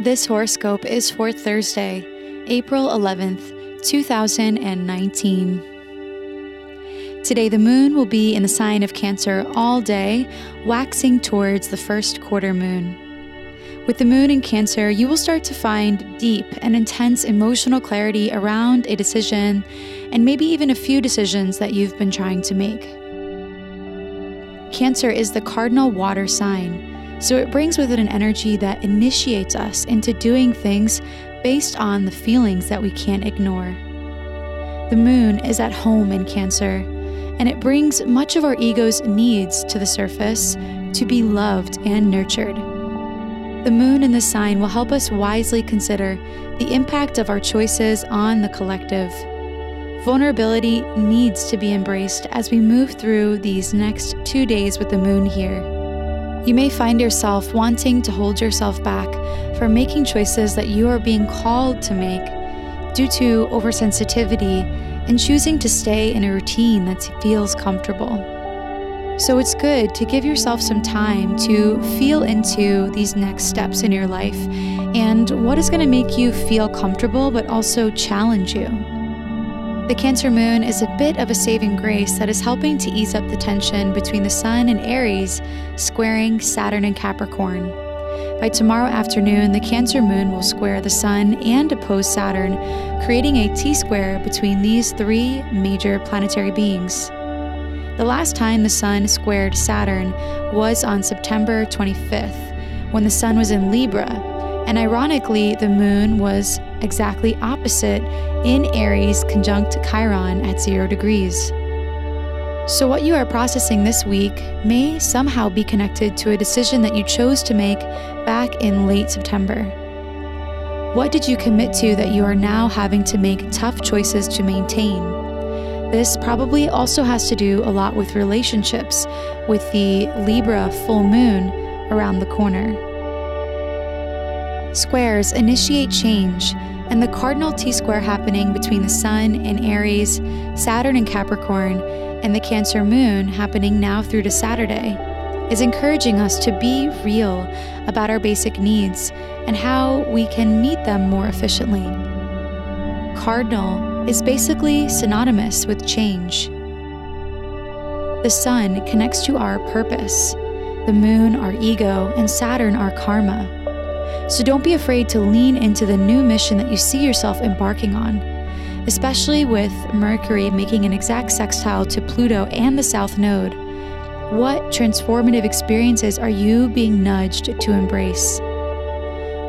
This horoscope is for Thursday, April 11th, 2019. Today, the moon will be in the sign of Cancer all day, waxing towards the first quarter moon. With the moon in Cancer, you will start to find deep and intense emotional clarity around a decision and maybe even a few decisions that you've been trying to make. Cancer is the cardinal water sign so it brings with it an energy that initiates us into doing things based on the feelings that we can't ignore. The moon is at home in Cancer, and it brings much of our ego's needs to the surface to be loved and nurtured. The moon in the sign will help us wisely consider the impact of our choices on the collective. Vulnerability needs to be embraced as we move through these next two days with the moon here. You may find yourself wanting to hold yourself back from making choices that you are being called to make due to oversensitivity and choosing to stay in a routine that feels comfortable. So it's good to give yourself some time to feel into these next steps in your life and what is going to make you feel comfortable but also challenge you. The Cancer moon is a bit of a saving grace that is helping to ease up the tension between the Sun and Aries, squaring Saturn and Capricorn. By tomorrow afternoon, the Cancer moon will square the Sun and oppose Saturn, creating a T square between these three major planetary beings. The last time the Sun squared Saturn was on September 25th, when the Sun was in Libra, and ironically, the moon was exactly opposite in Aries conjunct Chiron at zero degrees. So, what you are processing this week may somehow be connected to a decision that you chose to make back in late September. What did you commit to that you are now having to make tough choices to maintain? This probably also has to do a lot with relationships, with the Libra full moon around the corner. Squares initiate change and the cardinal T square happening between the Sun and Aries, Saturn and Capricorn, and the Cancer moon happening now through to Saturday is encouraging us to be real about our basic needs and how we can meet them more efficiently. Cardinal is basically synonymous with change. The sun connects to our purpose, the moon, our ego, and Saturn, our karma. So don't be afraid to lean into the new mission that you see yourself embarking on, especially with Mercury making an exact sextile to Pluto and the South Node. What transformative experiences are you being nudged to embrace?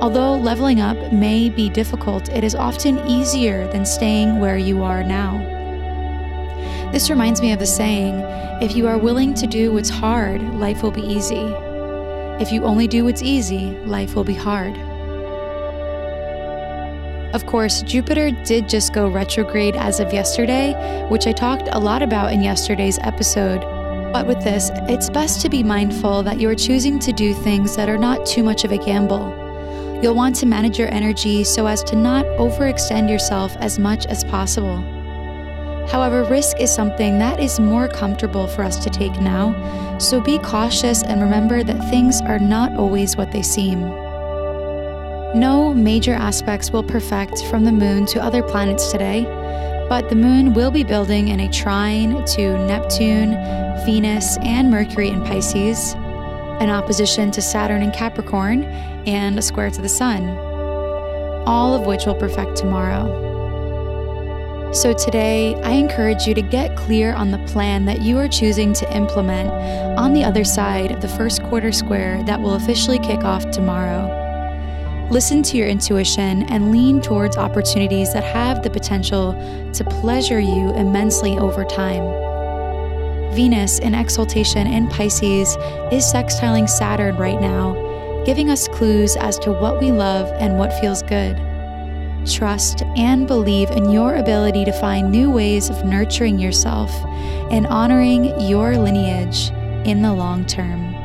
Although leveling up may be difficult, it is often easier than staying where you are now. This reminds me of the saying if you are willing to do what's hard, life will be easy. If you only do what's easy, life will be hard. Of course, Jupiter did just go retrograde as of yesterday, which I talked a lot about in yesterday's episode. But with this, it's best to be mindful that you are choosing to do things that are not too much of a gamble. You'll want to manage your energy so as to not overextend yourself as much as possible. However, risk is something that is more comfortable for us to take now, so be cautious and remember that things are not always what they seem. No major aspects will perfect from the moon to other planets today, but the moon will be building in a trine to Neptune, Venus, and Mercury in Pisces, an opposition to Saturn in Capricorn, and a square to the Sun, all of which will perfect tomorrow. So, today, I encourage you to get clear on the plan that you are choosing to implement on the other side of the first quarter square that will officially kick off tomorrow. Listen to your intuition and lean towards opportunities that have the potential to pleasure you immensely over time. Venus in exaltation in Pisces is sextiling Saturn right now, giving us clues as to what we love and what feels good. Trust and believe in your ability to find new ways of nurturing yourself and honoring your lineage in the long term.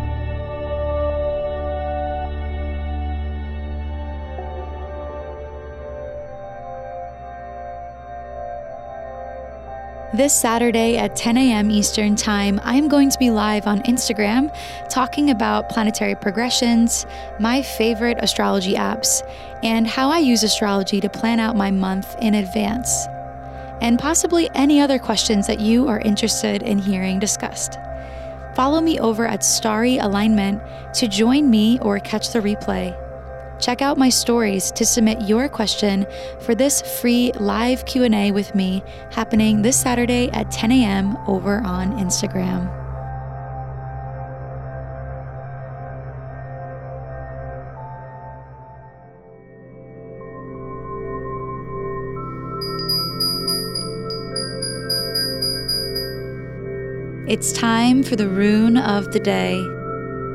This Saturday at 10 a.m. Eastern Time, I am going to be live on Instagram talking about planetary progressions, my favorite astrology apps, and how I use astrology to plan out my month in advance, and possibly any other questions that you are interested in hearing discussed. Follow me over at Starry Alignment to join me or catch the replay. Check out my stories to submit your question for this free live Q&A with me happening this Saturday at 10 a.m. over on Instagram. It's time for the rune of the day.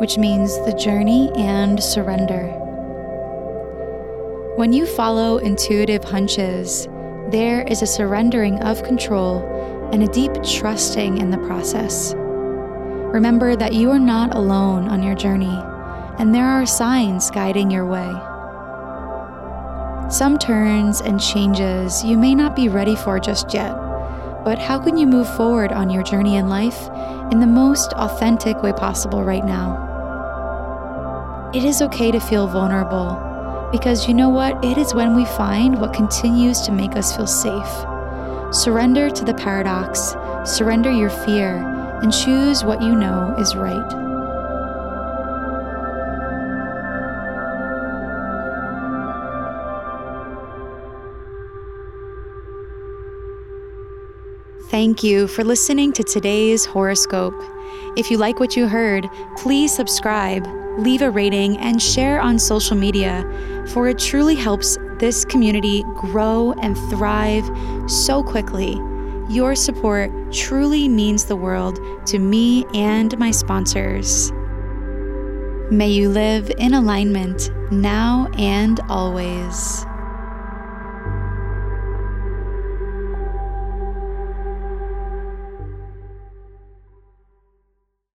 which means the journey and surrender. When you follow intuitive hunches, there is a surrendering of control and a deep trusting in the process. Remember that you are not alone on your journey, and there are signs guiding your way. Some turns and changes you may not be ready for just yet, but how can you move forward on your journey in life in the most authentic way possible right now? It is okay to feel vulnerable because you know what? It is when we find what continues to make us feel safe. Surrender to the paradox, surrender your fear, and choose what you know is right. Thank you for listening to today's horoscope. If you like what you heard, please subscribe leave a rating, and share on social media, for it truly helps this community grow and thrive so quickly. Your support truly means the world to me and my sponsors. May you live in alignment now and always.